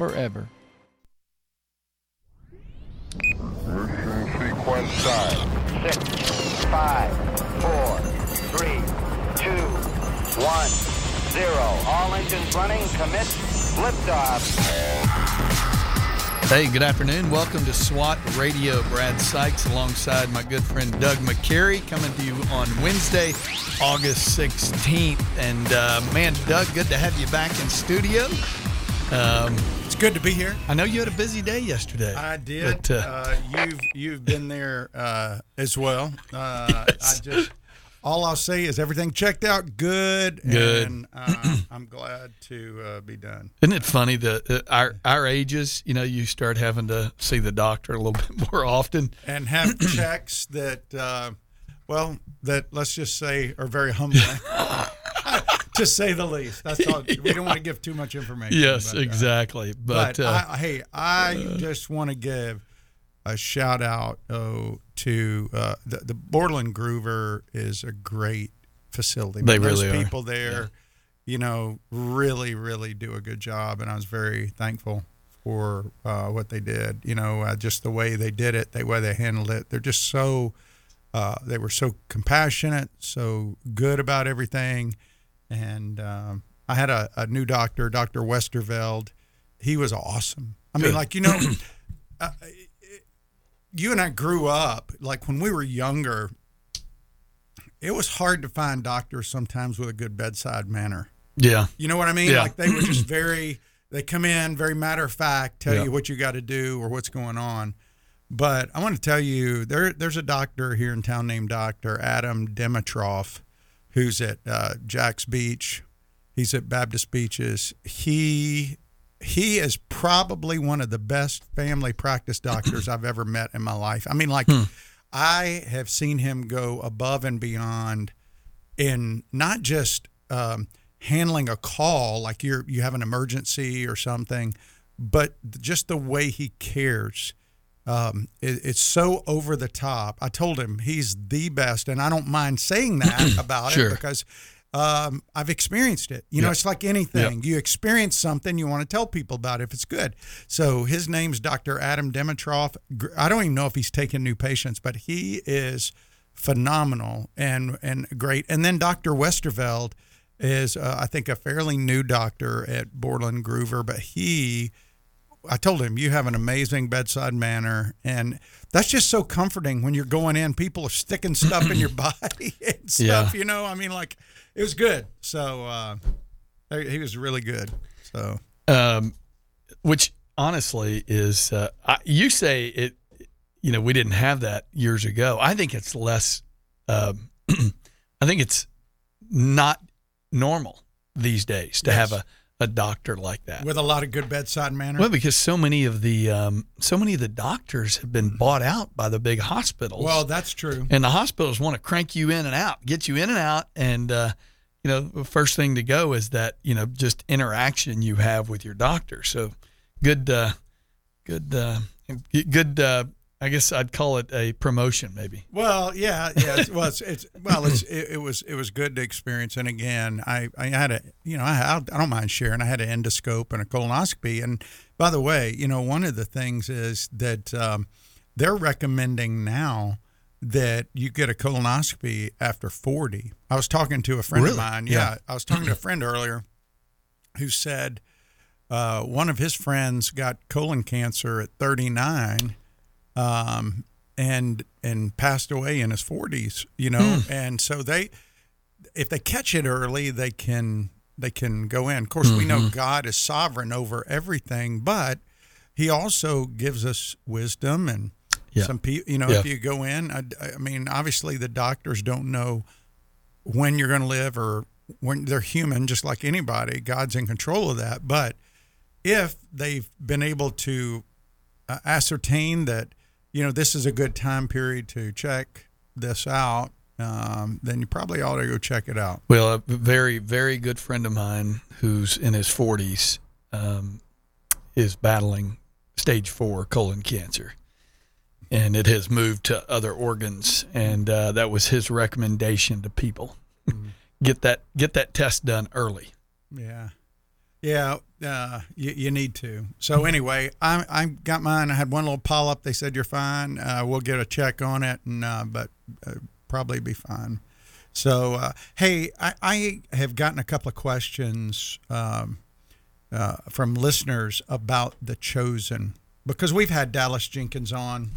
forever. Mission sequence. Six, five, four, three, two, one, zero. All engines running. Commit. Liftoff. Hey, good afternoon. Welcome to SWAT Radio. Brad Sykes alongside my good friend Doug McCary coming to you on Wednesday, August 16th. And uh, man, Doug, good to have you back in studio. Um, good to be here. I know you had a busy day yesterday. I did. But, uh, uh, you've you've been there uh, as well. Uh, Yes. I just all I'll say is everything checked out good. Good. And uh, I'm glad to uh, be done. Isn't it funny that uh, our our ages, you know, you start having to see the doctor a little bit more often. And have checks that, uh, well, that let's just say are very humbling, to say the least. That's all. We don't want to give too much information. Yes, about that. exactly. But, But, uh, I, hey, I just want to give a shout out oh, to uh, the, the Borland Groover is a great facility. They Those really are. people there, you know, really, really do a good job, and I was very thankful for uh, what they did. You know, uh, just the way they did it, the way they handled it. They're just so. Uh, they were so compassionate, so good about everything, and um, I had a, a new doctor, Doctor Westerveld. He was awesome. I mean, Good. like you know, uh, you and I grew up like when we were younger. It was hard to find doctors sometimes with a good bedside manner. yeah, You know what I mean? Yeah. Like they were just very, they come in very matter of fact, tell Yeah. you what you got to do or what's going on. But I want to tell you, there, there's a doctor here in town named Dr. Adam Dimitrov, who's at uh, Jax Beach. He's at Baptist Beaches. He he is probably one of the best family practice doctors I've ever met in my life. I mean, like I have seen him go above and beyond in not just um, handling a call like you're you have an emergency or something, but just the way he cares. Um, it, it's so over the top. I told him he's the best, and I don't mind saying that about Sure. it because um, I've experienced it. You know, Yep. it's like anything. You experience something, you want to tell people about it if it's good. So his name's Dr. Adam Dimitrov. I don't even know if he's taking new patients, but he is phenomenal and and great. And then Dr. Westerveld is, uh, I think, a fairly new doctor at Borland Groover, but he. I told him you have an amazing bedside manner, and that's just so comforting when you're going in. People are sticking stuff in your body and stuff. Yeah. You know, I mean, like it was good. So uh, he was really good. So um, which honestly is uh, I, you say it you know we didn't have that years ago i think it's less um, i think it's not normal these days to have a, a doctor like that with a lot of good bedside manner. well because so many of the um, so many of the doctors have been bought out by the big hospitals Well, that's true. and the hospitals want to crank you in and out, get you in and out, and uh, you know the first thing to go is that you know just interaction you have with your doctor. So good, uh, good, uh, good. Uh, I guess I'd call it a promotion, maybe. Well, yeah, yeah. It's, well, it's, it's well, it's, it, it was it was good to experience. And again, I I had a you know I I don't mind sharing. I had an endoscope and a colonoscopy. And by the way, you know one of the things is that um, they're recommending now that you get a colonoscopy after forty. I was talking to a friend Really? of mine. Yeah. Yeah, I was talking to a friend earlier who said uh, one of his friends got colon cancer at 39 um, and and passed away in his 40s you know? And so they if they catch it early they can they can go in. Of course we know god is sovereign over everything but he also gives us wisdom and Yeah. some people you know Yeah. if you go in I, I mean obviously the doctors don't know when you're going to live or when they're human just like anybody. God's in control of that. But if they've been able to uh, ascertain that you know this is a good time period to check this out um, then you probably ought to go check it out Well, a very, very good friend of mine who's in his 40s um, is battling stage four colon cancer. And it has moved to other organs. And uh, that was his recommendation to people get that get that test done early. yeah Yeah, uh, you, you need to. So anyway, I I got mine. I had one little polyp. They said you're fine. Uh, we'll get a check on it, and uh, but uh, probably be fine. So uh, hey, I, I have gotten a couple of questions um, uh, from listeners about the chosen because we've had Dallas Jenkins on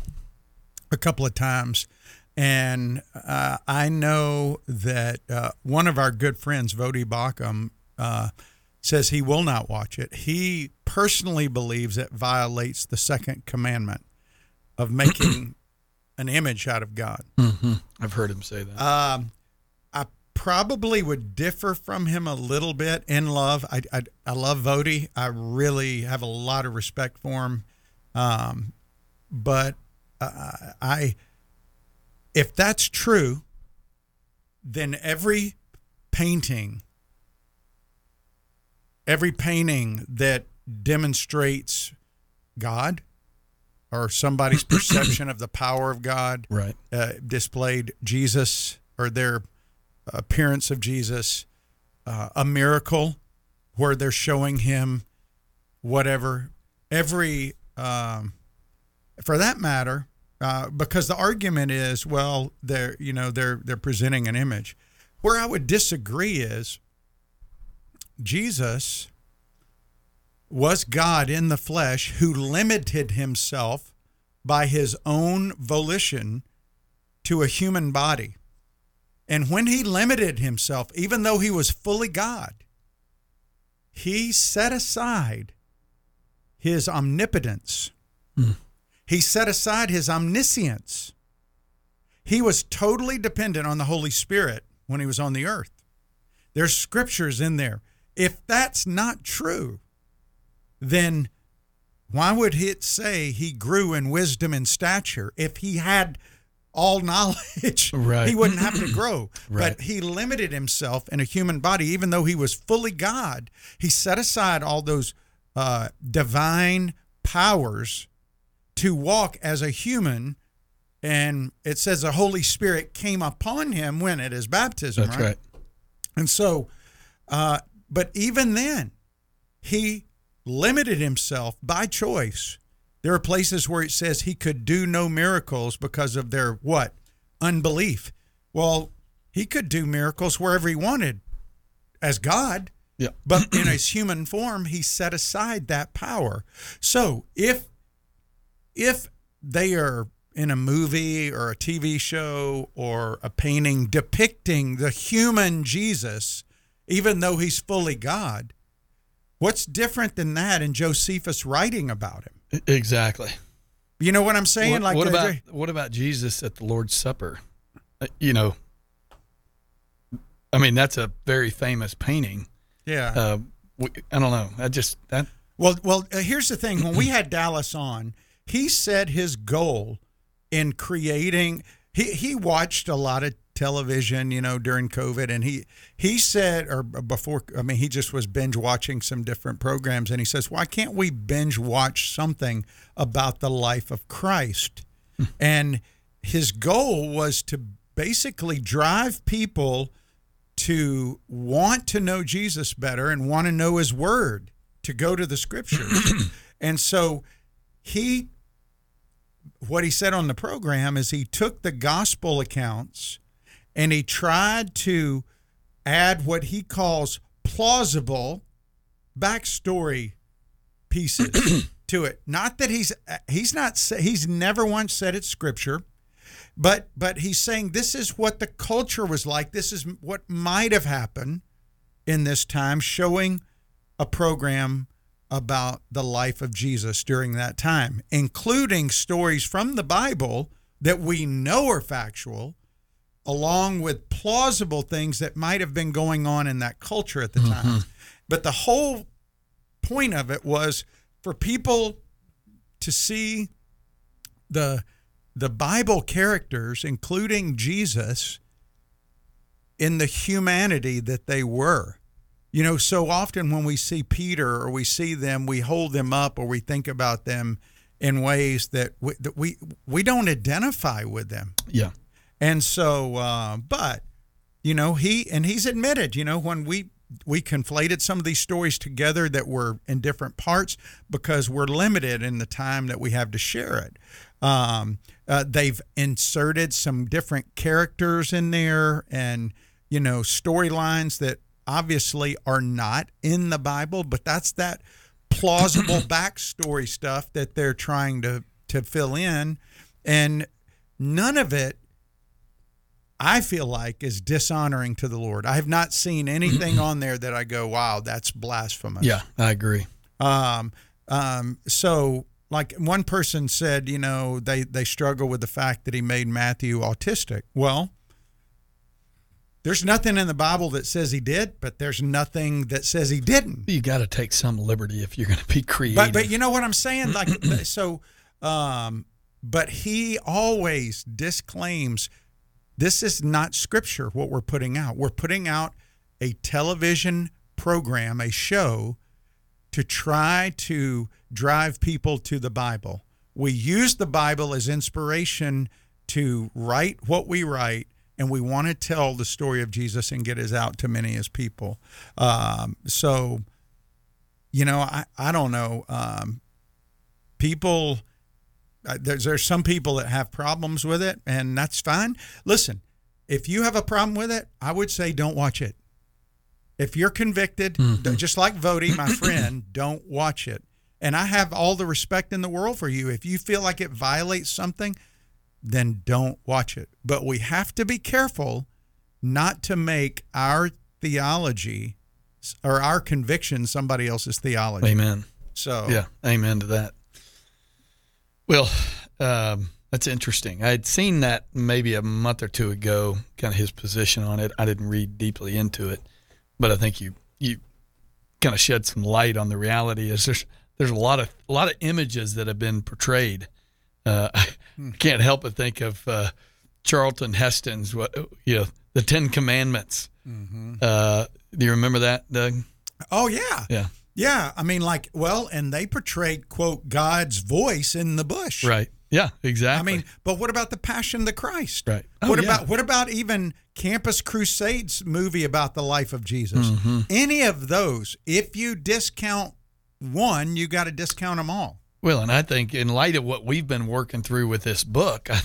a couple of times. And uh, I know that uh, one of our good friends, Voddie Baucham, uh, says he will not watch it. He personally believes it violates the second commandment of making an image out of God. Mm-hmm. I've heard him say that. Um, I probably would differ from him a little bit in love. I, I, I love Voddie. I really have a lot of respect for him. Um, but uh, I, if that's true, then every painting, every painting that demonstrates God or somebody's perception of the power of God, right. uh, displayed Jesus or their appearance of Jesus, uh, a miracle where they're showing him whatever. Every, um, for that matter, uh, because the argument is, well, they're you know they're they're presenting an image. Where I would disagree is Jesus was God in the flesh who limited himself by his own volition to a human body. And when he limited himself, even though he was fully God, he set aside his omnipotence. Mm. He set aside his omniscience. He was totally dependent on the Holy Spirit when he was on the earth. There's scriptures in there. If that's not true, then why would it say he grew in wisdom and stature if he had all knowledge? Right. He wouldn't have to grow. Right. But he limited himself in a human body, even though he was fully God. He set aside all those uh, divine powers to walk as a human. And it says the Holy Spirit came upon him when at his baptism. That's right. And so, uh, but even then, he limited himself by choice. There are places where it says he could do no miracles because of their what? Unbelief. Well, he could do miracles wherever he wanted as God. Yeah. But in his human form, he set aside that power. So if if they are in a movie or a TV show or a painting depicting the human Jesus, even though he's fully God, what's different than that in Josephus writing about him? Exactly. You know what I'm saying? What, like what about what about Jesus at the Lord's Supper? Uh, you know, I mean that's a very famous painting. yeah. Uh, we, I don't know. I just that Well, well, uh, here's the thing. When we had Dallas on, he said his goal in creating he he watched a lot of television, you know, during COVID and he he said or before I mean he just was binge watching some different programs and he says, "Why can't we binge watch something about the life of Christ?" and his goal was to basically drive people to want to know Jesus better and want to know his word, to go to the scriptures. and so he what he said on the program is he took the gospel accounts and he tried to add what he calls plausible backstory pieces to it. Not that he's he's not he's never once said it's scripture, but but he's saying this is what the culture was like. This is what might have happened in this time, showing a program about the life of Jesus during that time, including stories from the Bible that we know are factual, along with plausible things that might have been going on in that culture at the mm-hmm. time. But the whole point of it was for people to see the the Bible characters, including Jesus, in the humanity that they were. You know, so often when we see Peter or we see them, we hold them up or we think about them in ways that we, that we we don't identify with them. yeah. And so, uh, but you know, he and he's admitted, you know, when we we conflated some of these stories together that were in different parts because we're limited in the time that we have to share it. Um, uh, they've inserted some different characters in there and you know storylines that obviously are not in the Bible, but that's that plausible backstory stuff that they're trying to to fill in, and none of it I feel like is dishonoring to the Lord. I have not seen anything on there that I go, "Wow, that's blasphemous." Yeah, I agree. Um, um, so like one person said, you know, they they struggle with the fact that he made Matthew autistic. Well, there's nothing in the Bible that says he did, but there's nothing that says he didn't. You got to take some liberty if you're going to be creative. But but you know what I'm saying? Like so, um, but he always disclaims this is not scripture. What we're putting out, we're putting out a television program, a show to try to drive people to the Bible. We use the Bible as inspiration to write what we write, and we want to tell the story of Jesus and get it out to many as people. Um, so, you know, I, I don't know. Um, people, there's, there's some people that have problems with it, and that's fine. Listen, if you have a problem with it, I would say don't watch it. If you're convicted, Mm-hmm. just like Voddie, my friend, don't watch it. And I have all the respect in the world for you. If you feel like it violates something, then don't watch it. But we have to be careful not to make our theology or our conviction somebody else's theology. Amen. So Yeah, amen to that. Well, um, that's interesting. I had seen that maybe a month or two ago, kind of his position on it. I didn't read deeply into it, but I think you you kind of shed some light on the reality. Is there's there's a lot of a lot of images that have been portrayed. Uh, I can't help but think of uh, Charlton Heston's what you know the Ten Commandments. Uh, do you remember that, Doug? Oh yeah. Yeah. Yeah, I mean like well, and they portrayed quote God's voice in the bush. Right. Yeah. Exactly. I mean, but what about the Passion of the Christ? Right. Oh, what yeah. about what about even Campus Crusades movie about the life of Jesus? Mm-hmm. Any of those, if you discount one, you got to discount them all. Well, and I think in light of what we've been working through with this book, I,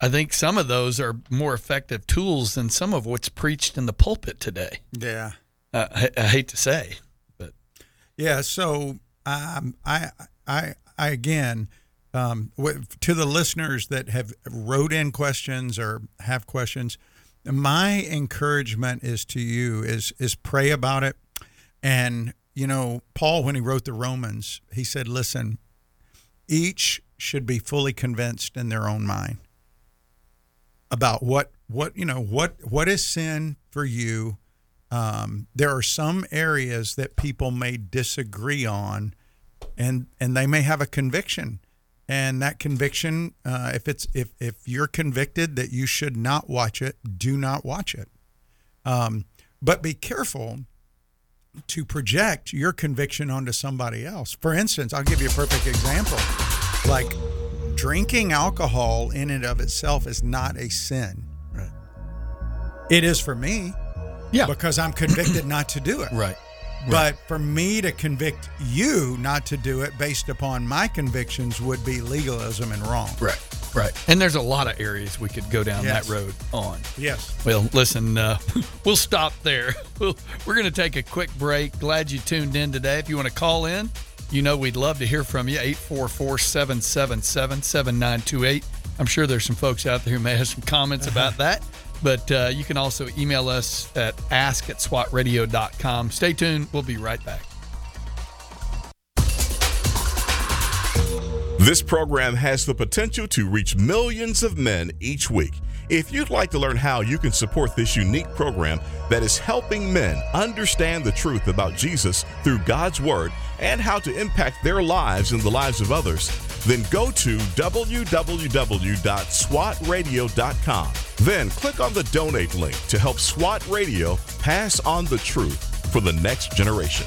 I think some of those are more effective tools than some of what's preached in the pulpit today. Yeah. Uh, I, I hate to say, Yeah. So um, I, I, I again, um, to the listeners that have wrote in questions or have questions, my encouragement is to you is is pray about it. And you know, Paul, when he wrote the Romans, he said, "Listen, each should be fully convinced in their own mind about what what you know what what is sin for you." Um, there are some areas that people may disagree on, and and they may have a conviction, and that conviction, uh, if it's if if you're convicted that you should not watch it, do not watch it. Um, but be careful to project your conviction onto somebody else. For instance, I'll give you a perfect example. Like drinking alcohol in and of itself is not a sin. Right. It is for me yeah, because I'm convicted not to do it. right. But for me to convict you not to do it based upon my convictions would be legalism and wrong. Right. Right. And there's a lot of areas we could go down Yes. that road on. Yes. Well, listen, uh, we'll stop there. We'll, we're going to take a quick break. Glad you tuned in today. If you want to call in, you know we'd love to hear from you. 844 777 7928. I'm sure there's some folks out there who may have some comments about that. But uh, you can also email us at ask at swatradio.com. Stay tuned. We'll be right back. This program has the potential to reach millions of men each week. If you'd like to learn how you can support this unique program that is helping men understand the truth about Jesus through God's Word and how to impact their lives and the lives of others, then go to www.swatradio.com. Then click on the donate link to help SWAT Radio pass on the truth for the next generation.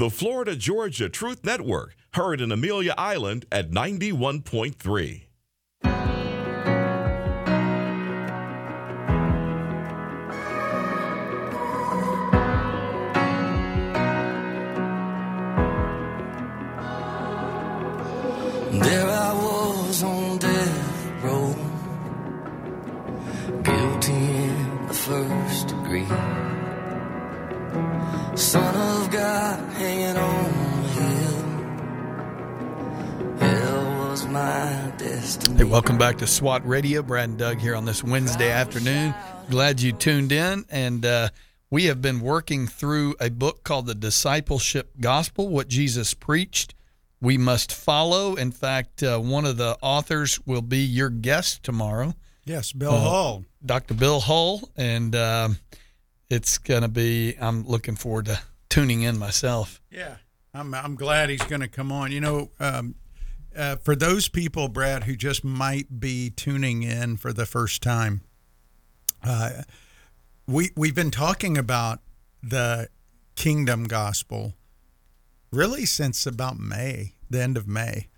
The Florida Georgia Truth Network, heard in Amelia Island at 91.3. There I was on death row, guilty in the first degree. Son of Hey, welcome back to SWAT Radio. Brad and Doug here on this Wednesday afternoon. Glad you tuned in. And uh, we have been working through a book called The Discipleship Gospel What Jesus Preached. We must follow. In fact, uh, one of the authors will be your guest tomorrow, Yes, Bill Uh, Hall. Dr. Bill Hull. And um it's going to be, I'm looking forward to tuning in myself. Yeah, I'm I'm glad he's going to come on. You know, um, uh, for those people, Brad, who just might be tuning in for the first time, uh, we we've been talking about the kingdom gospel really since about May, the end of May.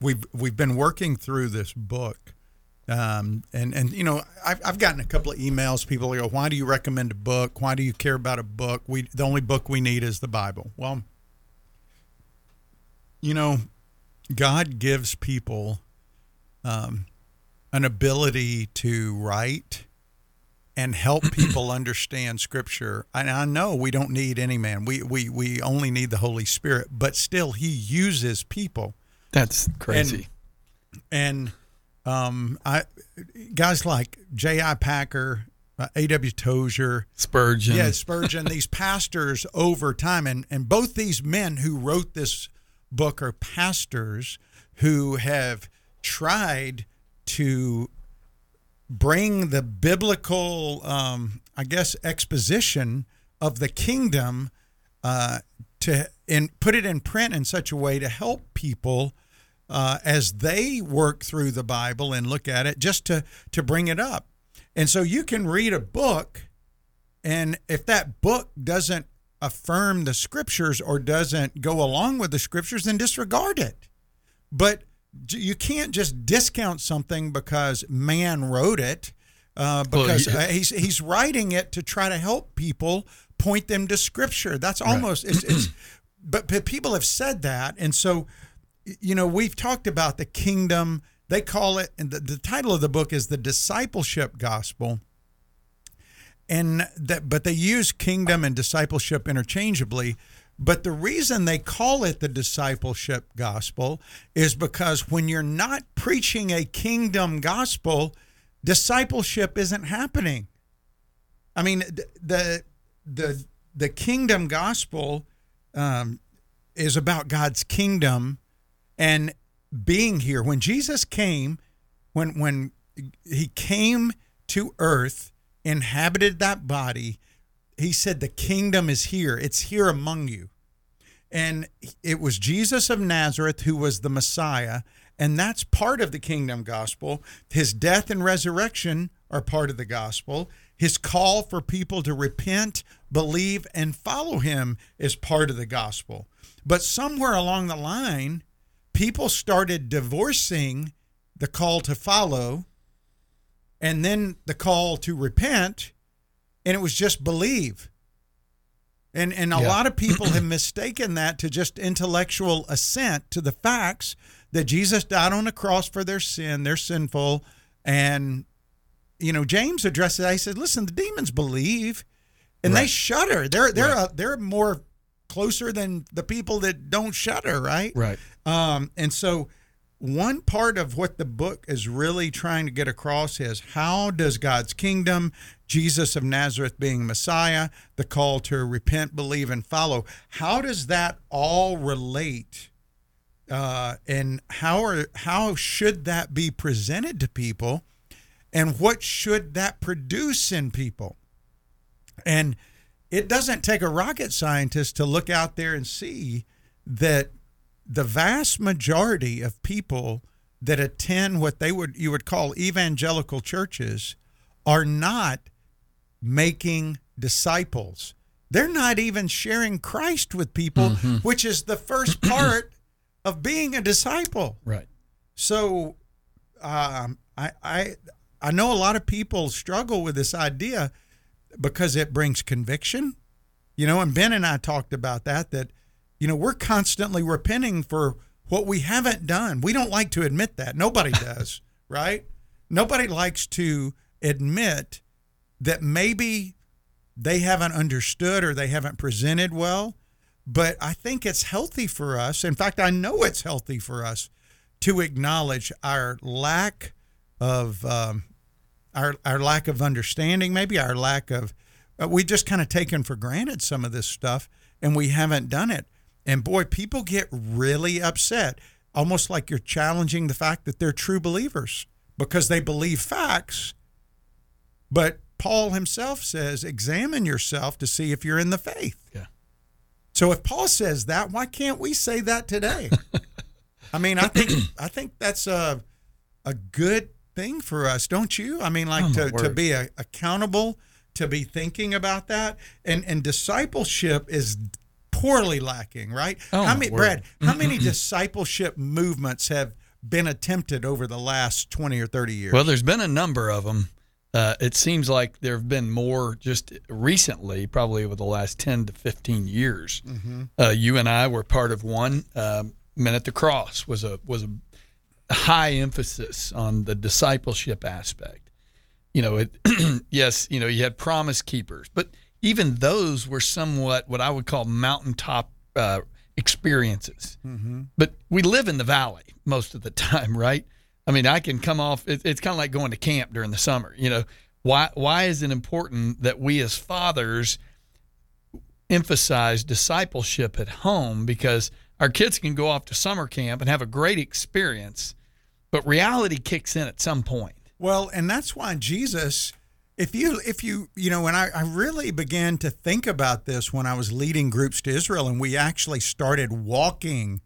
We've we've been working through this book. Um, and and you know I've, I've gotten a couple of emails. People go, "Why do you recommend a book? Why do you care about a book? We the only book we need is the Bible." Well, you know, God gives people um, an ability to write and help people understand Scripture. And I know we don't need any man. We we we only need the Holy Spirit. But still, He uses people That's crazy. and um, I guys like J.I. Packer, uh, A.W. Tozer, Spurgeon. yeah, Spurgeon, these pastors over time, and and both these men who wrote this book are pastors who have tried to bring the biblical, um, I guess, exposition of the kingdom uh, to and put it in print in such a way to help people uh, as they work through the Bible and look at it, just to to bring it up. And so you can read a book, and if that book doesn't affirm the scriptures or doesn't go along with the scriptures, then disregard it. But you can't just discount something because man wrote it. Uh, Well, because he- uh, he's he's writing it to try to help people point them to scripture. That's almost it's, it's but, but people have said that, and so you know we've talked about the kingdom. They call it, and the, the title of the book is the discipleship gospel and that but they use kingdom and discipleship interchangeably. But the reason they call it the discipleship gospel is because when you're not preaching a kingdom gospel discipleship isn't happening. I mean the the the kingdom gospel um, is about god's kingdom and being here. When jesus came when when he came to earth inhabited that body he said the kingdom is here. It's here among you. And it was jesus of nazareth who was the messiah and that's part of the kingdom gospel. His death and resurrection are part of the gospel. His call for people to repent believe and follow him is part of the gospel. But somewhere along the line people started divorcing the call to follow and then the call to repent and it was just believe. And and a Yeah. lot of people have mistaken that to just intellectual assent to the facts that Jesus died on the cross for their sin they're sinful and you know James addressed it he said listen the demons believe and they shudder. They're they're uh, they're more closer than the people that don't shudder right? Right. um, and so, one part of what the book is really trying to get across is how does God's kingdom Jesus of Nazareth being Messiah, the call to repent, believe, and follow. How does that all relate? Uh, and how are how should that be presented to people? And what should that produce in people? And it doesn't take a rocket scientist to look out there and see that the vast majority of people that attend what they would you would call evangelical churches are not making disciples. They're not even sharing Christ with people, which is the first part of being a disciple. Right. So, um, I, I I know a lot of people struggle with this idea because it brings conviction. You know, and Ben and I talked about that. That you know we're constantly repenting for what we haven't done. We don't like to admit that. Nobody does, right? Nobody likes to admit that maybe they haven't understood or they haven't presented well. But I think it's healthy for us. In fact, I know it's healthy for us to acknowledge our lack of um, our our lack of understanding, maybe our lack of uh, we just kind of taken for granted some of this stuff, and we haven't done it. And boy, people get really upset, almost like you're challenging the fact that they're true believers because they believe facts. But Paul himself says, examine yourself to see if you're in the faith. Yeah. So if Paul says that, why can't we say that today? I mean, I think I think that's a a good thing for us, don't you? I mean, like Oh, to, to be a, accountable, to be thinking about that, and and discipleship is poorly lacking, right? Oh, how many, word. Brad? How many discipleship movements have been attempted over the last twenty or thirty years? Well, there's been a number of them. Uh, it seems like there have been more just recently, probably over the last 10 to 15 years. Uh, you and I were part of one. Um, Men at the Cross was a was a high emphasis on the discipleship aspect. You know, it yes, you know, you had promise keepers, but even those were somewhat what I would call mountaintop uh, experiences. But we live in the valley most of the time, right? I mean, I can come off. It, it's kind of like going to camp during the summer. You know, why why is it important that we as fathers emphasize discipleship at home? Because our kids can go off to summer camp and have a great experience, but reality kicks in at some point. Well, and that's why Jesus, if you, if you, you know, when I, I really began to think about this when I was leading groups to Israel and we actually started walking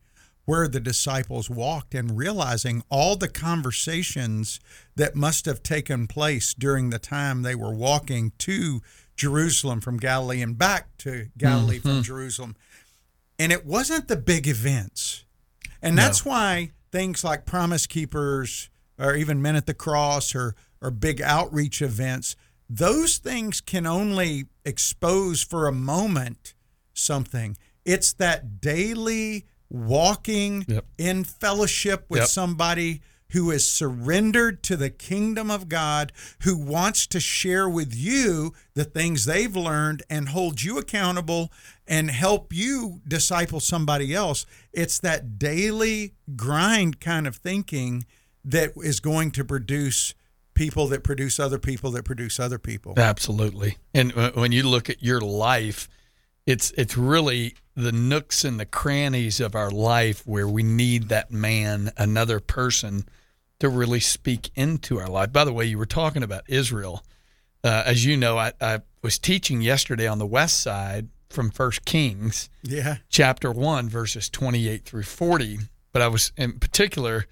where the disciples walked and realizing all the conversations that must have taken place during the time they were walking to Jerusalem from Galilee and back to Galilee from mm-hmm. Jerusalem. And it wasn't the big events. And that's why things like Promise Keepers or even Men at the Cross or, or big outreach events, those things can only expose for a moment something. It's that daily walking Yep. in fellowship with Yep. somebody who is surrendered to the kingdom of God, who wants to share with you the things they've learned and hold you accountable and help you disciple somebody else. It's that daily grind kind of thinking that is going to produce people that produce other people that produce other people. Absolutely. And uh, when you look at your life, it's it's really the nooks and the crannies of our life where we need that man, another person, to really speak into our life. By the way, you were talking about Israel. Uh, as you know, I, I was teaching yesterday on the west side from First Kings Yeah. chapter 1 verses 28 through 40 but i was in particular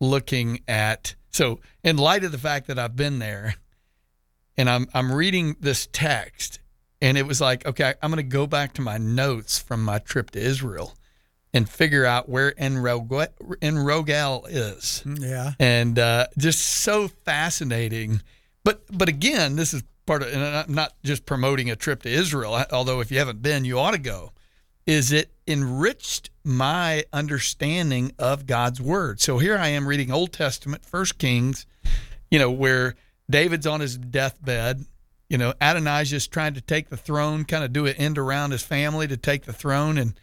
looking at so in light of the fact that i've been there and i'm i'm reading this text and it was like okay i'm going to go back to my notes from my trip to israel and figure out where enrogel, enrogel is Yeah. and uh, just so fascinating. But but again, this is part of, and I'm not just promoting a trip to Israel. Although if you haven't been, you ought to go. Is it enriched my understanding of God's word? So here I am reading Old Testament, First Kings, you know, where David's on his deathbed. You know, Adonijah's trying to take the throne, kind of do an end around his family to take the throne, and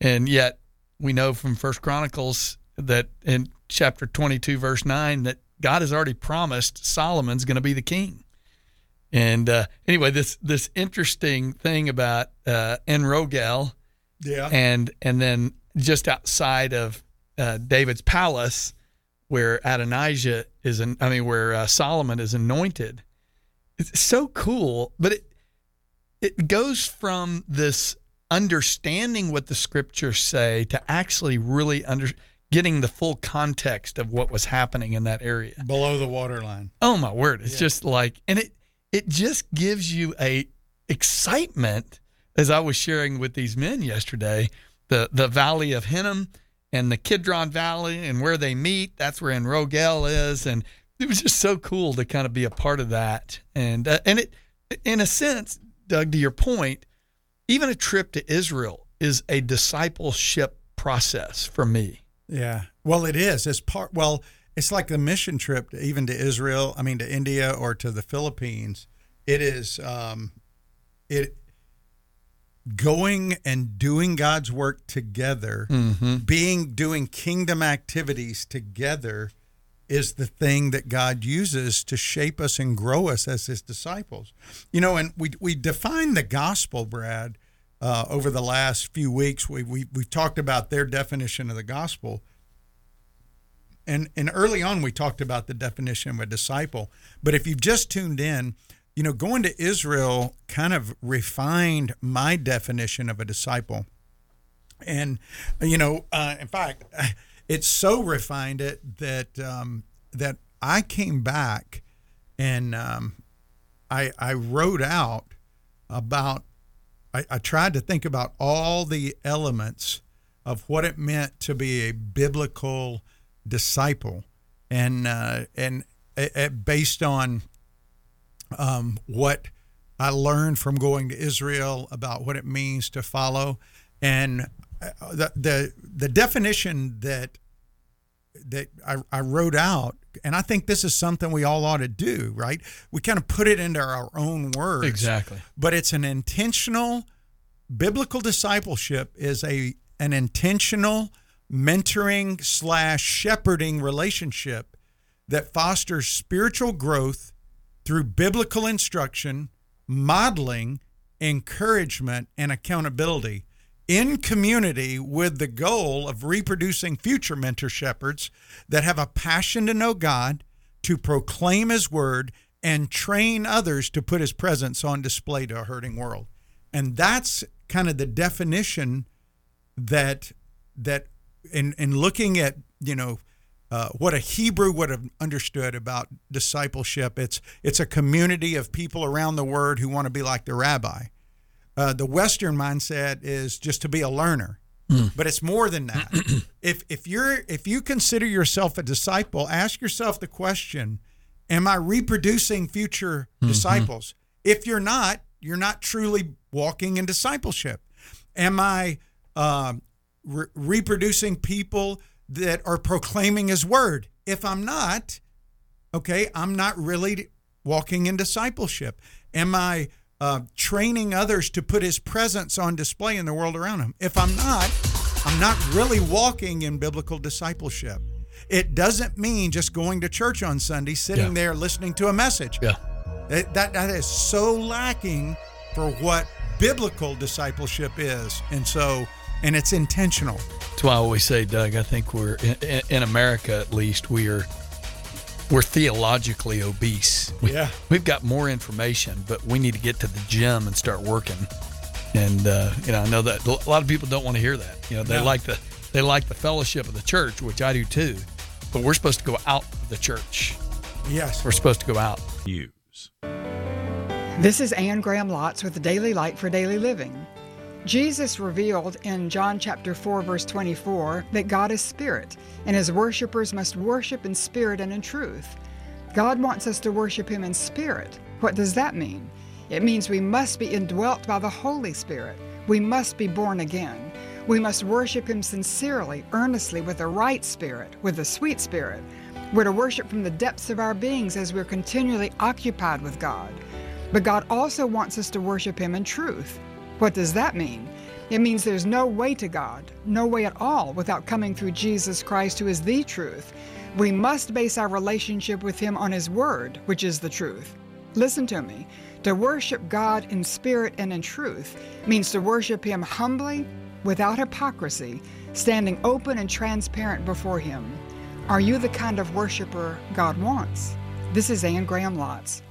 and yet we know from First Chronicles that in chapter 22, verse 9, that God has already promised Solomon's going to be the king. And uh, anyway, this this interesting thing about uh, Enrogel, Yeah. and and then just outside of uh, David's palace, where Adonijah is, an, I mean, where uh, Solomon is anointed. It's so cool, but it it goes from this understanding what the scriptures say to actually really under getting the full context of what was happening in that area. Below the waterline. Oh my word! It's just like, and it it just gives you a excitement. As I was sharing with these men yesterday, the the Valley of Hinnom and the Kidron Valley and where they meet. That's where Enrogel is, and it was just so cool to kind of be a part of that. And uh, and it, in a sense, Doug, to your point, even a trip to Israel is a discipleship process for me. Yeah. Well, it is. It's part. Well, it's like the mission trip, to, even to Israel. I mean, to India or to the Philippines. It is. Um, it going and doing God's work together, being doing kingdom activities together, is the thing that God uses to shape us and grow us as His disciples. You know, and we we define the gospel, Brad. Uh, over the last few weeks, we, we we've talked about their definition of the gospel, and and early on we talked about the definition of a disciple. But if you've just tuned in, you know, going to Israel kind of refined my definition of a disciple. And you know, uh, in fact, it so refined it that um, that I came back and um, I I wrote out about. I, I tried to think about all the elements of what it meant to be a biblical disciple, and uh, and it, it based on um, what I learned from going to Israel about what it means to follow, and uh, the the, the definition that that I, I wrote out, and I think this is something we all ought to do, right? We kind of put it into our own words, Exactly. but it's an intentional biblical discipleship is a an intentional mentoring slash shepherding relationship that fosters spiritual growth through biblical instruction, modeling, encouragement, and accountability in community with the goal of reproducing future mentor shepherds that have a passion to know God, to proclaim His word, and train others to put His presence on display to a hurting world. And that's kind of the definition that that in in looking at you know uh, what a Hebrew would have understood about discipleship. It's it's a community of people around the word who want to be like the rabbi. Uh, the Western mindset is just to be a learner, but it's more than that. if if you're if you consider yourself a disciple, ask yourself the question: Am I reproducing future disciples? If you're not, you're not truly walking in discipleship. Am I um, re- reproducing people that are proclaiming His word? If I'm not, okay, I'm not really walking in discipleship. Am I uh, training others to put His presence on display in the world around them? If I'm not, I'm not really walking in biblical discipleship. It doesn't mean just going to church on Sunday, sitting Yeah. there listening to a message. Yeah. That, that, that is so lacking for what biblical discipleship is. And so, and it's intentional. That's why I always say, Doug. I think we're in, in America, at least, we are we're theologically obese. We, Yeah. we've got more information, but we need to get to the gym and start working. And uh, you know, I know that a lot of people don't want to hear that. You know, they No. like the they like the fellowship of the church, which I do too. But we're supposed to go out of the church. Yes. We're supposed to go out. News. This is Anne Graham Lotz with the Daily Light for Daily Living. Jesus revealed in John chapter 4 verse 24 that God is spirit and his worshipers must worship in spirit and in truth. God wants us to worship him in spirit. What does that mean? It means we must be indwelt by the Holy Spirit. We must be born again. We must worship him sincerely, earnestly with the right spirit, with the sweet spirit. We're to worship from the depths of our beings as we're continually occupied with God. But God also wants us to worship Him in truth. What does that mean? It means there's no way to God, no way at all, without coming through Jesus Christ, who is the truth. We must base our relationship with Him on His Word, which is the truth. Listen to me. To worship God in spirit and in truth means to worship Him humbly, without hypocrisy, standing open and transparent before Him. Are you the kind of worshiper God wants? This is Anne Graham Lotz.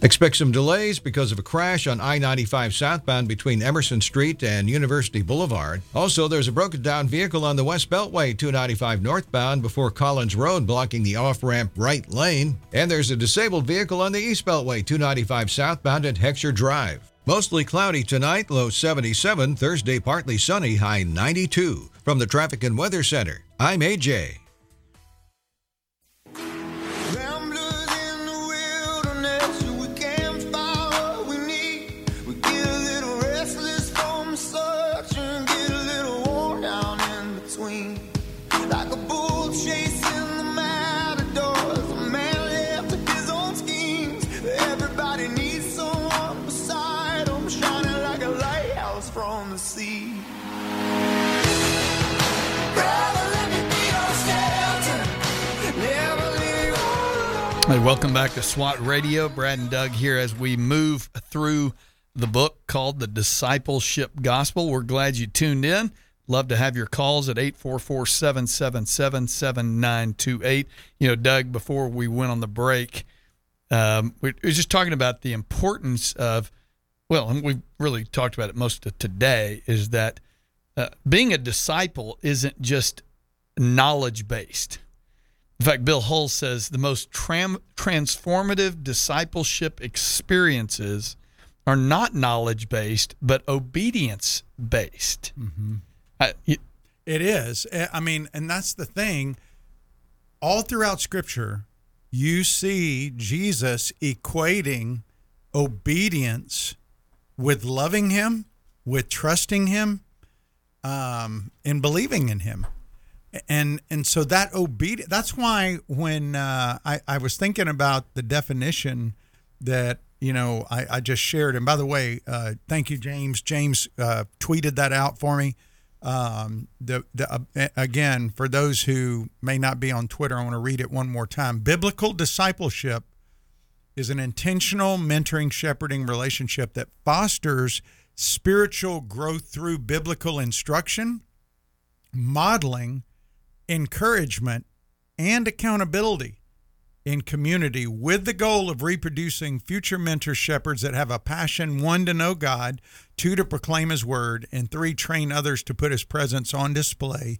Expect some delays because of a crash on I 95 southbound between Emerson Street and University Boulevard. Also, there's a broken down vehicle on the West Beltway 295 northbound before Collins Road blocking the off ramp right lane. And there's a disabled vehicle on the East Beltway 295 southbound at Heckscher Drive. Mostly cloudy tonight, low 77. Thursday, partly sunny, high 92. From the Traffic and Weather Center, I'm AJ. Hey, welcome back to SWAT Radio. Brad and Doug here as we move through the book called The Discipleship Gospel. We're glad you tuned in. Love to have your calls at 844 777 7928. You know, Doug, before we went on the break, um, we we were just talking about the importance of, well, and we've really talked about it most of today, is that uh, being a disciple isn't just knowledge based. In fact, Bill Hull says the most tram- transformative discipleship experiences are not knowledge based, but obedience based. I- y- It is. Eh, I mean, and that's the thing. All throughout Scripture, you see Jesus equating obedience with loving Him, with trusting Him, um, and believing in Him. And and so that obedience. That's why when uh, I I was thinking about the definition that you know I, I just shared. And by the way, uh, thank you, James. James uh, tweeted that out for me. Um, the the uh, again for those who may not be on Twitter, I want to read it one more time. Biblical discipleship is an intentional mentoring, shepherding relationship that fosters spiritual growth through biblical instruction, modeling, encouragement, and accountability in community with the goal of reproducing future mentor shepherds that have a passion one to know God, two to proclaim his word, and three train others to put his presence on display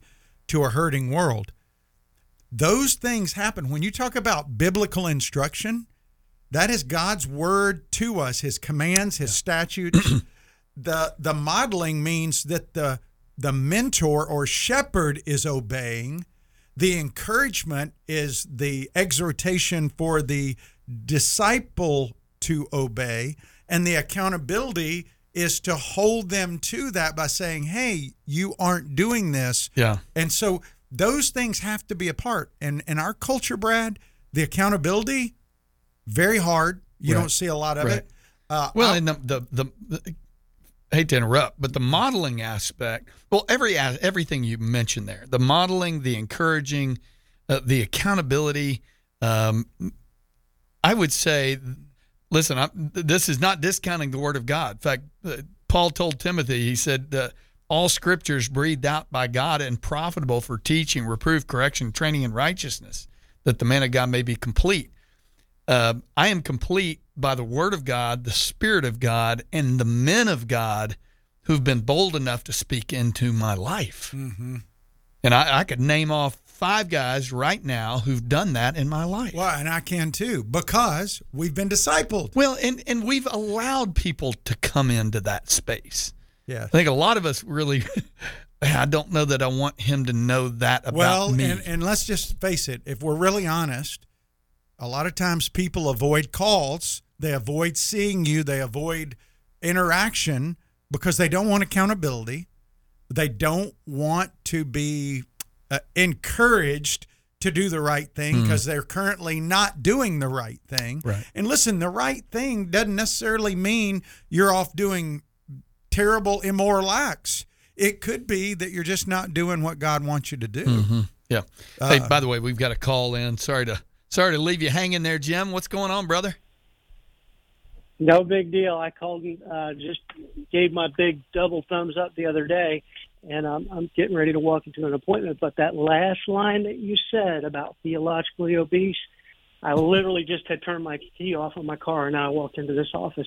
to a hurting world. Those things happen when you talk about biblical instruction. That is God's word to us, his commands, his statutes. the the modeling means that the the mentor or shepherd is obeying. The encouragement is the exhortation for the disciple to obey, and the accountability is to hold them to that by saying, "Hey, you aren't doing this." yeah. And so those things have to be a part. And in our culture, Brad, the accountability very hard. You Right. don't see a lot of Right. it. Uh, Well, I- and the, the, the Hate to interrupt, but the modeling aspect, well, every everything you mentioned there, the modeling, the encouraging, uh, the accountability. Um, I would say, listen, I, this is not discounting the Word of God. In fact, uh, Paul told Timothy, he said, uh, all scriptures breathed out by God and profitable for teaching, reproof, correction, training in righteousness, that the man of God may be complete. Uh, I am complete by the word of God, the Spirit of God, and the men of God who've been bold enough to speak into my life. Mm-hmm. And I, I could name off five guys right now who've done that in my life. well, and I can too because we've been discipled. Well, and, and we've allowed people to come into that space. Yeah. I think a lot of us really, I don't know that I want him to know that about Well, me. and, and let's just face it, if we're really honest, a lot of times people avoid calls, they avoid seeing you, they avoid interaction because they don't want accountability. They don't want to be uh, encouraged to do the right thing mm-hmm. because they're currently not doing the right thing. Right. And listen, the right thing doesn't necessarily mean you're off doing terrible, immoral acts. It could be that you're just not doing what God wants you to do. Mm-hmm. Yeah. hey, uh, by the way, we've got a call in. Sorry to Sorry to leave you hanging there, Jim. What's going on, brother? No big deal. I called and uh, just gave my big double thumbs up the other day, and I'm, I'm getting ready to walk into an appointment. But that last line that you said about theologically obese, I literally just had turned my key off on my car, and I walked into this office.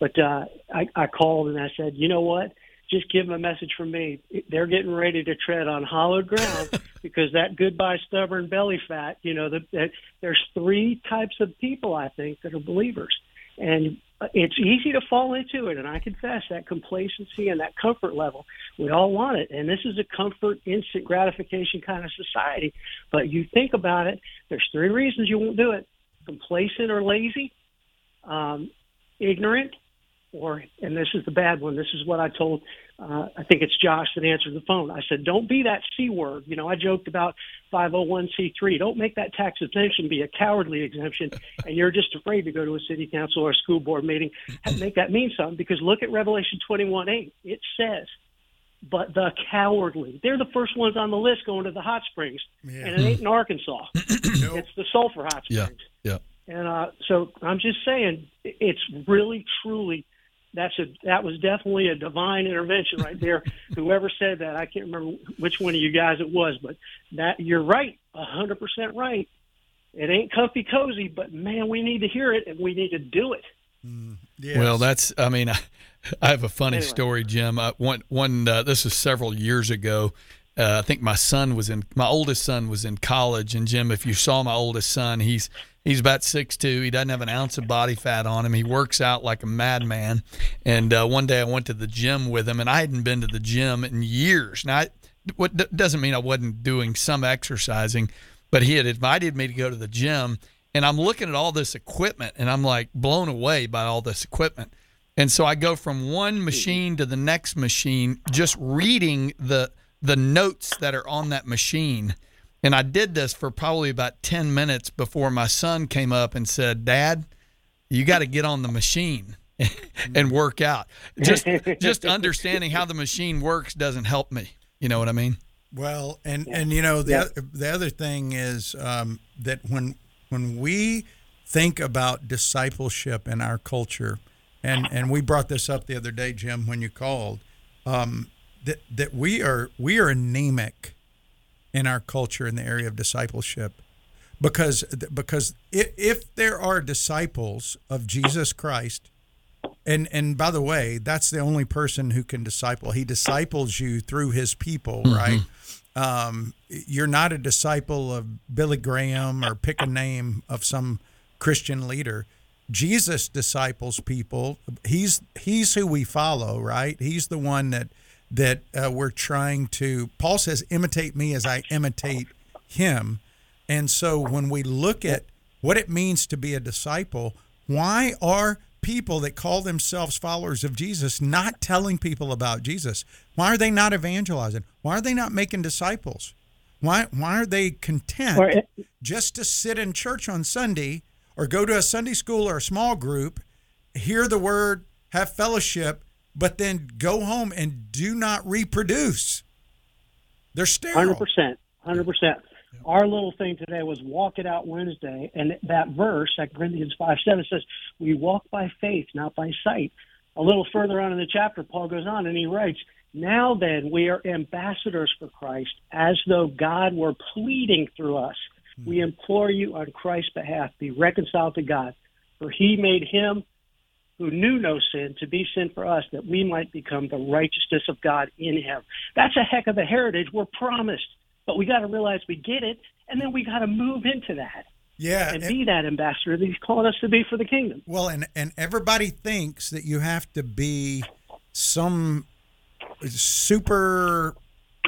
But uh, I, I called and I said, you know what? Just give them a message from me. They're getting ready to tread on hollowed ground because that goodbye stubborn belly fat. You know, the, that there's three types of people I think that are believers, and it's easy to fall into it. And I confess that complacency and that comfort level, we all want it. And this is a comfort, instant gratification kind of society. But you think about it, there's three reasons you won't do it: complacent or lazy, um, ignorant, or and this is the bad one. This is what I told. Uh, I think it's Josh that answered the phone. I said, "Don't be that c word." You know, I joked about 501c3. Don't make that tax exemption be a cowardly exemption, and you're just afraid to go to a city council or a school board meeting. and Make that mean something because look at Revelation 21:8. It says. But the cowardly, they're the first ones on the list going to the hot springs. Yeah. And it ain't in Arkansas. It's the sulfur hot springs. Yeah. Yeah. And uh, so I'm just saying, it's really, truly, that's a that was definitely a divine intervention right there. Whoever said that, I can't remember which one of you guys it was, but that you're right, a hundred percent right. It ain't comfy cozy, but man, we need to hear it and we need to do it. Yes. Well, that's. I mean, I, I have a funny Anyway. story, Jim. I, one one. Uh, this is several years ago. Uh, I think my son was in. My oldest son was in college, and Jim, if you saw my oldest son, he's he's about six two. He doesn't have an ounce of body fat on him. He works out like a madman. And uh, one day I went to the gym with him, and I hadn't been to the gym in years. Now, what doesn't mean I wasn't doing some exercising, but he had invited me to go to the gym and I'm looking at all this equipment and I'm like blown away by all this equipment. And so I go from one machine to the next machine just reading the the notes that are on that machine. And I did this for probably about 10 minutes before my son came up and said, "Dad, you got to get on the machine and work out." Just just understanding how the machine works doesn't help me. You know what I mean? Well, and and you know the Yeah. oth- the other thing is um, that when when we think about discipleship in our culture, and and we brought this up the other day, Jim, when you called, um, that that we are we are anemic in our culture in the area of discipleship, because because if, if there are disciples of Jesus Christ. And and by the way, that's the only person who can disciple. He disciples you through his people, right? Um, you're not a disciple of Billy Graham or pick a name of some Christian leader. Jesus disciples people. He's he's who we follow, right? He's the one that that uh, we're trying to. Paul says, "Imitate me as I imitate him." And so when we look at what it means to be a disciple, why are people that call themselves followers of Jesus not telling people about Jesus? Why are they not evangelizing? Why are they not making disciples? Why why are they content just to sit in church on Sunday or go to a Sunday school or a small group, hear the word, have fellowship, but then go home and do not reproduce? They're sterile. Hundred percent, hundred percent. Our little thing today was walk it out Wednesday, and that verse, Second Corinthians five seven says, "We walk by faith, not by sight." A little further on in the chapter, Paul goes on and he writes, "Now then, we are ambassadors for Christ, as though God were pleading through us. We hmm. implore you on Christ's behalf, be reconciled to God, for He made Him." Who knew no sin to be sin for us that we might become the righteousness of God in him. That's a heck of a heritage we're promised. But we got to realize we get it, and then we got to move into that Yeah, and and- be that ambassador that he's calling us to be for the kingdom. Well, and and everybody thinks that you have to be some super,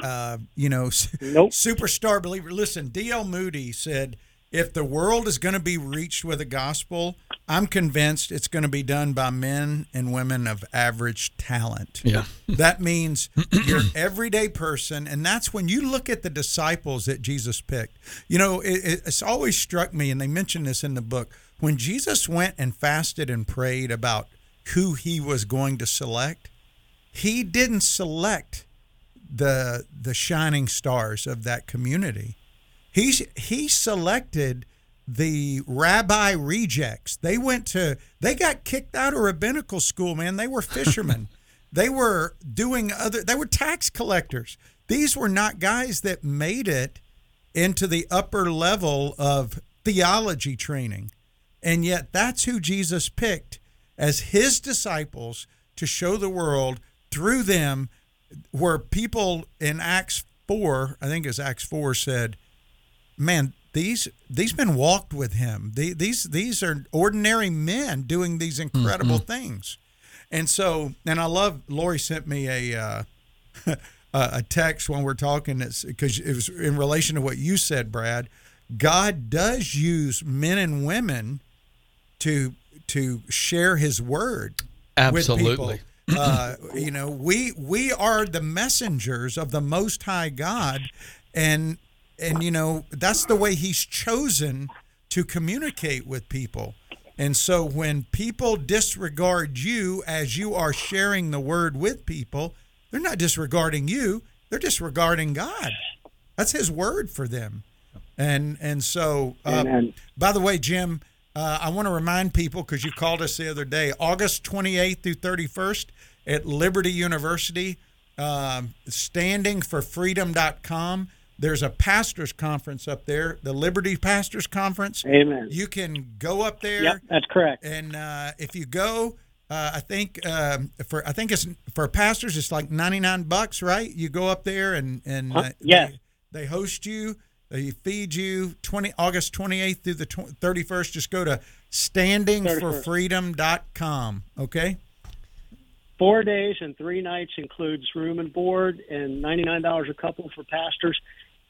uh, you know, Nope. superstar believer. Listen, D.L. Moody said, if the world is going to be reached with the gospel, I'm convinced it's going to be done by men and women of average talent. Yeah. That means your everyday person, and that's when you look at the disciples that Jesus picked. You know, it, it- it's always struck me, and they mention this in the book, when Jesus went and fasted and prayed about who he was going to select, he didn't select the the shining stars of that community. He he selected the rabbi rejects. They went to they got kicked out of rabbinical school, man. They were fishermen. they were doing other they were tax collectors. These were not guys that made it into the upper level of theology training. And yet that's who Jesus picked as his disciples to show the world through them where people in Acts 4, I think it's Acts 4 said, man, these these men walked with him. The- These these are ordinary men doing these incredible things. And so, and I love Lori sent me a uh, a a text when we're talking because it was in relation to what you said, Brad. God does use men and women to to share His word Absolutely. with people. Uh, you know, we we are the messengers of the Most High God, and and you know that's the way He's chosen to communicate with people. And so when people disregard you as you are sharing the word with people, they're not disregarding you; they're disregarding God. That's His word for them. And and so, uh, by the way, Jim, uh, I want to remind people because you called us the other day, August 28th through 31st at Liberty University, um, standingforfreedom.com. There's a pastors conference up there, the Liberty Pastors Conference. Amen. You can go up there. Yep, that's correct. And uh, if you go, uh, I think um, for I think it's for pastors it's like ninety nine bucks, right? You go up there and and Huh? uh, Yes. they, they host you, they feed you. Twenty August twenty eighth through the thirty first. Just go to standingforfreedom.com. Okay. Four days and three nights includes room and board, and ninety-nine dollars a couple for pastors.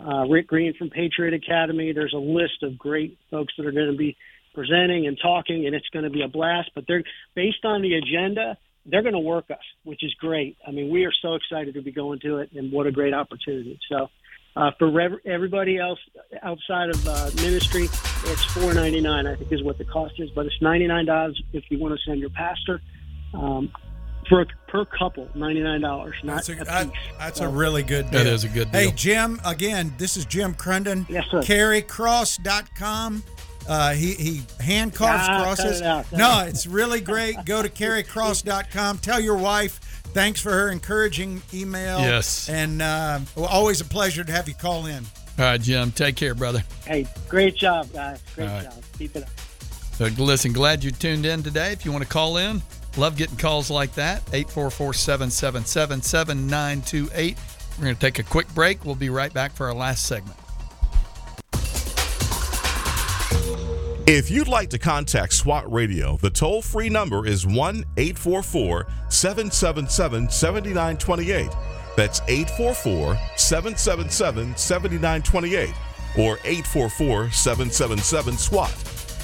Uh, Rick Green from Patriot Academy. There's a list of great folks that are going to be presenting and talking, and it's going to be a blast. But they're based on the agenda. They're going to work us, which is great. I mean, we are so excited to be going to it, and what a great opportunity. So, uh, for rev- everybody else outside of uh, ministry, it's four ninety nine. I think is what the cost is, but it's ninety nine dollars if you want to send your pastor. Um, for per couple, ninety nine dollars, not That's a, a, that- piece. that's So, a really good deal. That is a good Hey. Jim, again, this is Jim Crunden. Yes, sir. CarryCross.com. Uh, he, he hand carves Ah, cut crosses. it out, cut no, it it's really great. Go to CarryCross.com. Tell your wife thanks for her encouraging email. Yes. And uh, always a pleasure to have you call in. All right, Jim. Take care, brother. Hey, great job, guys. Great All right. job. Keep it up. So listen, glad you tuned in today. If you want to call in, love getting calls like that. 844-777-7928. We're going to take a quick break. We'll be right back for our last segment. If you'd like to contact SWAT Radio, the toll free number is 1 844 777 7928. That's 844 777 7928 or 844 777 SWAT.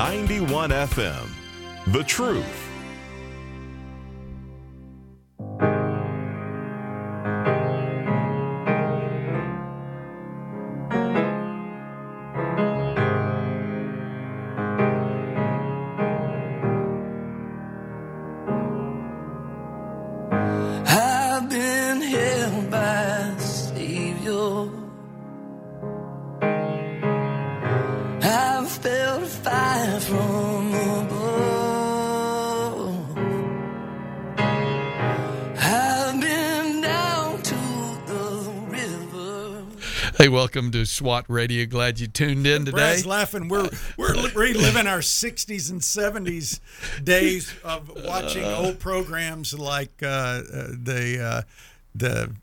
91 FM. The Truth. Hey, welcome to SWAT Radio. Glad you tuned in today. Brad's laughing. We're we're reliving our '60s and '70s days of watching old programs like uh, uh, the uh, the,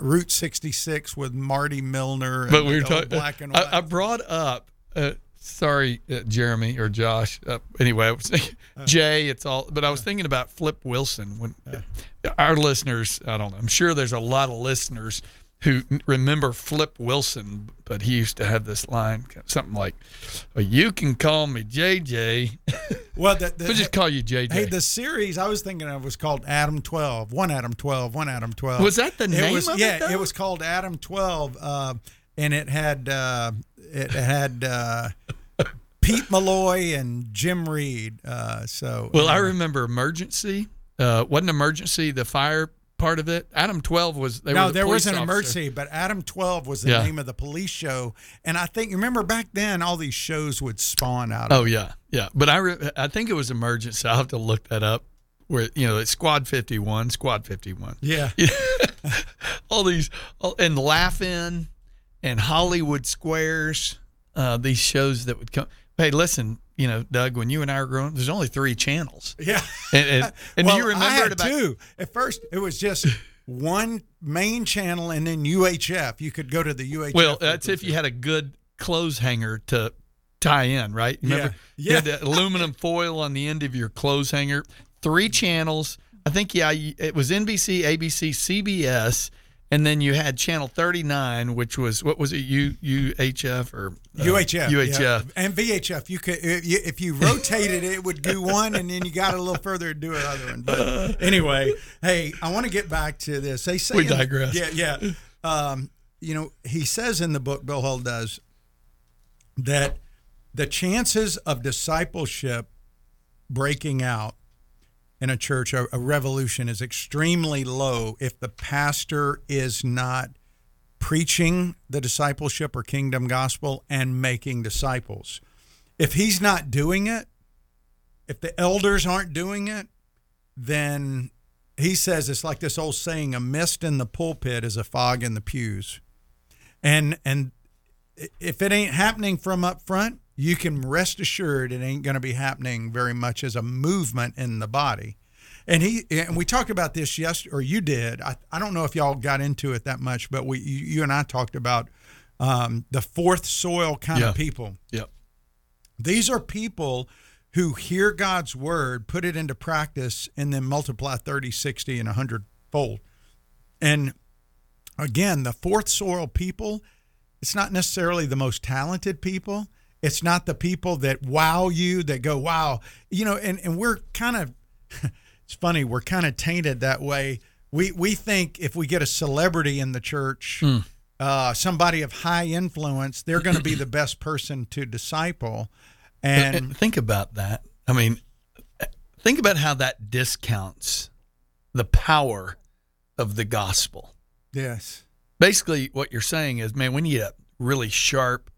Route 66 with Marty Milner. And but we were talking. black and white. I, I brought up. Uh, sorry, uh, Jeremy or Josh. Uh, anyway, I was thinking, Jay. It's all. But I was thinking about Flip Wilson. When our listeners, I don't know. I'm sure there's a lot of listeners who remember Flip Wilson, but he used to have this line, something like, well, "You can call me JJ." well, the, the, we'll just call you JJ. Hey, the series I was thinking of was called Adam 12. One Adam 12, one Adam 12. Was that the name was, of it, yeah, though? was called Adam 12. Uh, and it had uh, it had uh, Pete Malloy and Jim Reed. Uh, so Well, I remember emergency. Uh, wasn't emergency the fire part of it? Adam twelve was. They no, were the there was an officer. emergency, but Adam 12 was the Yeah. name of the police show. And I think, you remember back then, all these shows would spawn out of Oh yeah, yeah. But I re- I think it was emergency. I'll have to look that up. Where you know it's Squad Fifty One, Squad Fifty One. Yeah. all these all, and Laugh-In and Hollywood Squares. Uh, these shows that would come. Hey, listen, you know, Doug, when you and I were growing, up, there's only three channels. Yeah. And, and, and well, do you remember I had about two. At first, it was just one main channel and then UHF. You could go to the UHF. Well, that's if you had a good clothes hanger to tie in, right? Remember, Yeah. you had the aluminum foil on the end of your clothes hanger. Three channels. I think yeah, it was NBC, ABC, CBS, and then you had channel 39, which was what was it? U UHF or uh, UHF, UHF. yeah. and VHF. You could if you, if you rotated it, it would do one, and then you got a little further to do another one. But anyway, hey, I want to get back to this. They say We in digress. yeah, yeah. Um, you know, he says in the book, Bill Hull does that the chances of discipleship breaking out in a church, a, a revolution, is extremely low if the pastor is not preaching the discipleship or kingdom gospel and making disciples. If he's not doing it, if the elders aren't doing it, then he says it's like this old saying a mist in the pulpit is a fog in the pews. And and if it ain't happening from up front, you can rest assured it ain't going to be happening very much as a movement in the body. And he and we talked about this yesterday, or you did. I, I don't know if y'all got into it that much, but we you, you and I talked about um, the fourth soil kind Yeah. of people. Yep. These are people who hear God's word, put it into practice, and then multiply 30, 60, and 100 fold. And again, the fourth soil people, it's not necessarily the most talented people. It's not the people that wow you, that go, wow. You know, and, and we're kind of, it's funny, we're kind of tainted that way. We, we think if we get a celebrity in the church, hmm. uh, somebody of high influence, they're going to be the best person to disciple. And, uh, And think about that. I mean, uh, think about how that discounts the power of the gospel. yes, Basically, what you're saying is, man, we need a really sharp,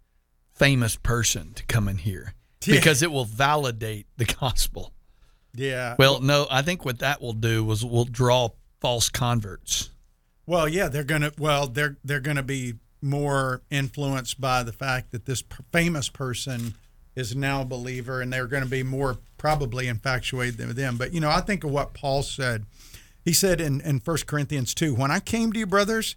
famous person to come in here Yeah. because it will validate the gospel. yeah. Well, no, I think what that will do was will draw false converts. Well, yeah, they're gonna. Well, they're they're gonna be more influenced by the fact that this p- famous person is now a believer, and they're going to be more probably infatuated with them. But you know, I think of what Paul said. He said in in First Corinthians two, "When I came to you, brothers,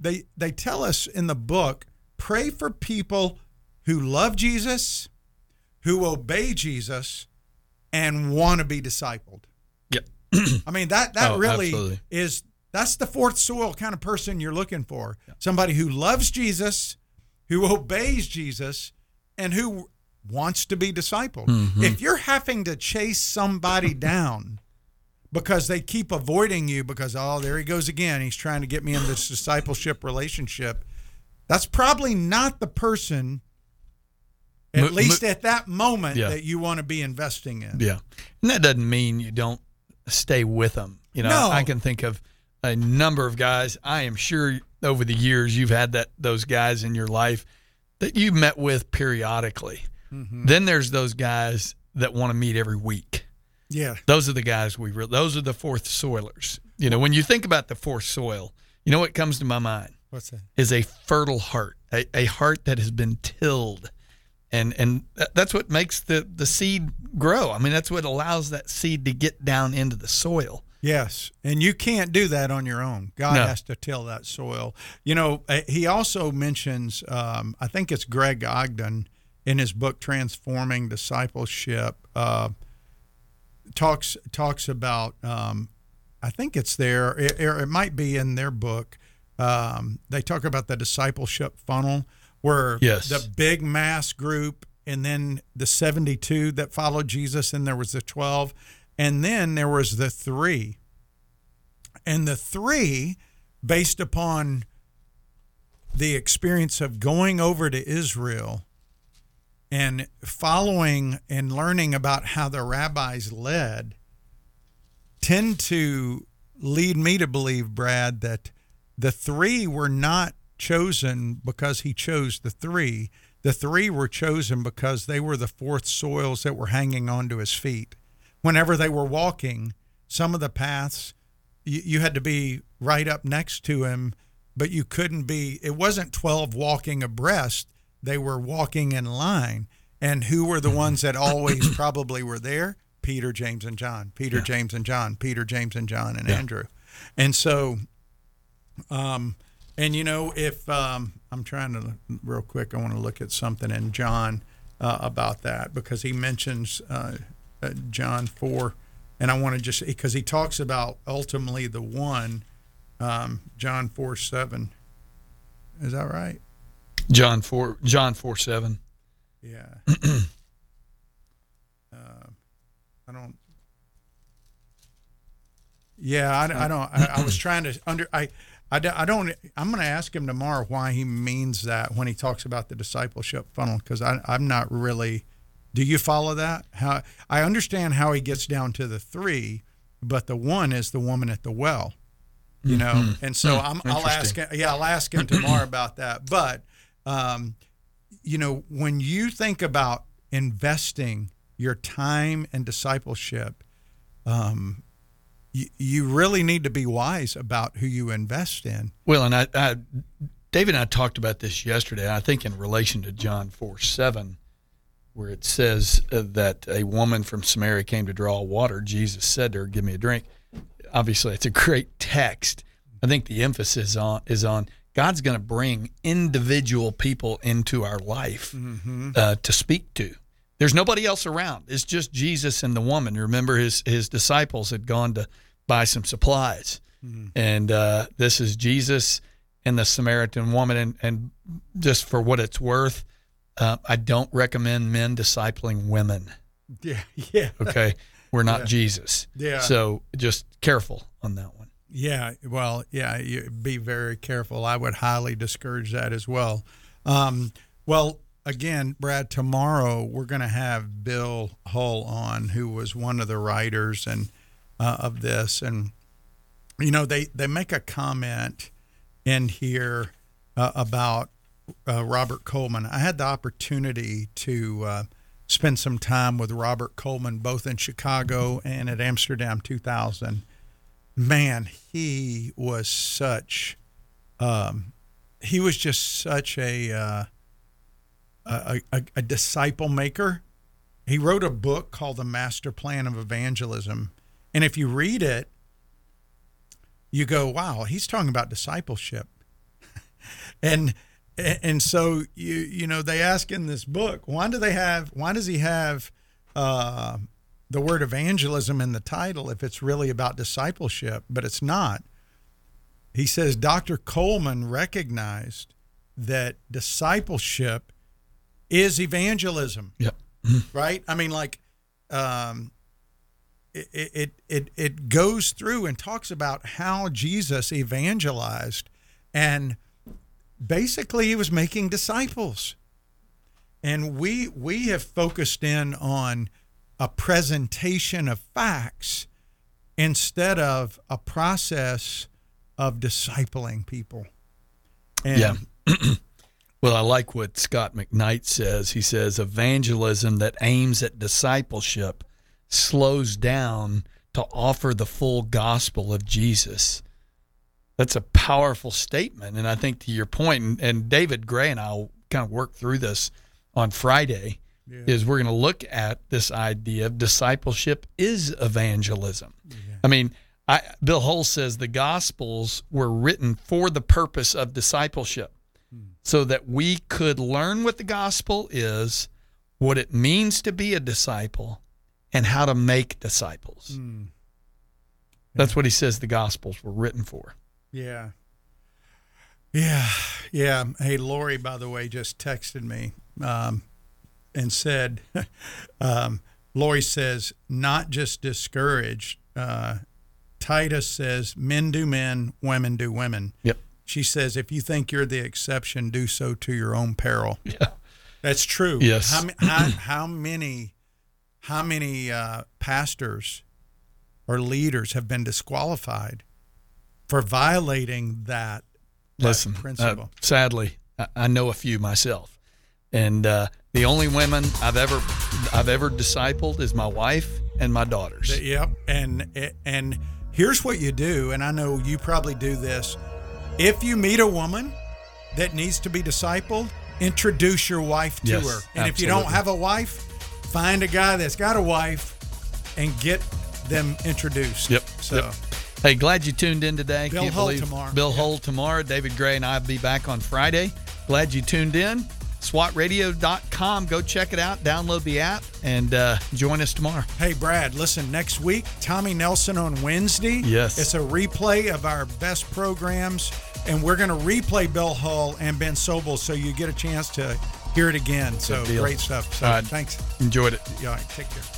they they tell us in the book, pray for people who love Jesus, who obey Jesus, and want to be discipled. Yep. I mean that that Oh, really absolutely. is that's the fourth soil kind of person you're looking for. Somebody who loves Jesus, who obeys Jesus, and who wants to be discipled. Mm-hmm. If you're having to chase somebody down because they keep avoiding you because oh there he goes again, he's trying to get me in this discipleship relationship, that's probably not the person at Mo- least mo- at that moment Yeah. that you want to be investing in. Yeah. And that doesn't mean you don't stay with them. You know, No. I can think of a number of guys. I am sure over the years you've had that those guys in your life that you met with periodically. Mm-hmm. Then there's those guys that want to meet every week. Yeah. Those are the guys we re- those are the fourth soilers. You know, when you think about the fourth soil, you know what comes to my mind What's that? is a fertile heart, a, a heart that has been tilled. And and that's what makes the the seed grow. I mean, that's what allows that seed to get down into the soil. Yes, and you can't do that on your own. God No. has to till that soil. You know, he also mentions, um, I think it's Greg Ogden in his book Transforming Discipleship, uh, talks talks about. Um, I think it's there, it, it might be in their book. Um, they talk about the discipleship funnel, where Yes. the big mass group, and then the seventy-two that followed Jesus, and there was the twelve, and then there was the three and the three based upon the experience of going over to Israel and following and learning about how the rabbis led tend to lead me to believe Brad that the three were not chosen because he chose the three the three were chosen because they were the fourth soils that were hanging onto his feet whenever they were walking some of the paths you, you had to be right up next to him, but you couldn't be. It wasn't twelve walking abreast; they were walking in line. And who were the ones that always probably were there? Peter, James, and John. Peter, James, and John. Peter, James, and John, and Andrew. And so, um, and you know, if um, I'm trying to real quick, I want to look at something in John uh, about that because he mentions uh, uh, John four, and I want to just because he talks about ultimately the one, um, John four seven. Is that right? John four John four seven. Yeah. uh, I don't. Yeah, I, I don't. I, I was trying to under. I, I, don't- I don't. I'm going to ask him tomorrow why he means that when he talks about the discipleship funnel because I'm not really. Do you follow that? How I understand how he gets down to the three, but the one is the woman at the well. You know, and so I'm, I'll ask. him- Yeah, I'll ask him tomorrow about that. But, um, you know, when you think about investing your time and discipleship, um, you, you really need to be wise about who you invest in. Well, and I, I, David and I talked about this yesterday. I think in relation to John four seven, where it says uh, that a woman from Samaria came to draw water. Jesus said to her, "Give me a drink." Obviously, it's a great text. I think the emphasis on is on God's going to bring individual people into our life uh, to speak to. There's nobody else around. It's just Jesus and the woman. Remember, his his disciples had gone to buy some supplies, and uh, this is Jesus and the Samaritan woman. And, and just for what it's worth, uh, I don't recommend men discipling women. Yeah, yeah, Okay, we're not Jesus. Yeah. So just careful on that one. Yeah. Well, yeah. Be very careful. I would highly discourage that as well. Um, well, again, Brad, tomorrow we're going to have Bill Hull on, who was one of the writers and uh, of this, and you know they they make a comment in here uh, about uh, Robert Coleman. I had the opportunity to uh, spend some time with Robert Coleman both in Chicago and at Amsterdam 2000. Man, he was such, um, he was just such a, uh, a, a a disciple maker. He wrote a book called The Master Plan of Evangelism, and if you read it, you go, "Wow, he's talking about discipleship." and and so you you know they ask in this book why do they have why does he have uh, the word evangelism in the title if it's really about discipleship but it's not. He says dr coleman recognized that discipleship is evangelism. Yep. right? I mean like um it, it it it goes through and talks about how jesus evangelized and basically he was making disciples. And we we have focused in on a presentation of facts instead of a process of discipling people And Yeah. Well, I like what Scot McKnight says. He says evangelism that aims at discipleship slows down to offer the full gospel of Jesus. That's a powerful statement. And I think to your point, and, and David Gray and I will kind of work through this on Friday, is we're going to look at this idea of discipleship is evangelism. I mean, I, Bill Hull says the Gospels were written for the purpose of discipleship so that we could learn what the gospel is, what it means to be a disciple, and how to make disciples. That's what he says the gospels were written for. Yeah. Yeah. Yeah. Hey, Lori, by the way, just texted me um, and said, um, Lori says, not just discouraged. Uh, Titus says, men do men, women do women. Yep. She says, if you think you're the exception, do so to your own peril. Yeah. That's true. Yes. How, how, how many, how many uh, pastors or leaders have been disqualified for violating that, that Listen, uh, principle? sadly, I, I know a few myself, and uh, the only women I've ever I've ever discipled is my wife and my daughters. Yep. And and here's what you do, and I know you probably do this. If you meet a woman that needs to be discipled, introduce your wife to Yes, her. And if you don't have a wife, find a guy that's got a wife and get them introduced. Yep. So Yep. Hey, glad you tuned in today. Bill Can't Hull tomorrow. Bill Hull tomorrow. David Gray and I will be back on Friday. Glad you tuned in. SWATradio.com. Go check it out. Download the app and uh, join us tomorrow. Hey, Brad, listen, next week, Tommy Nelson on Wednesday. Yes. It's a replay of our best programs, and we're going to replay Bill Hull and Ben Sobel so you get a chance to hear it again. So deal. great stuff. So right. thanks. Enjoyed it. Yeah, right, take care.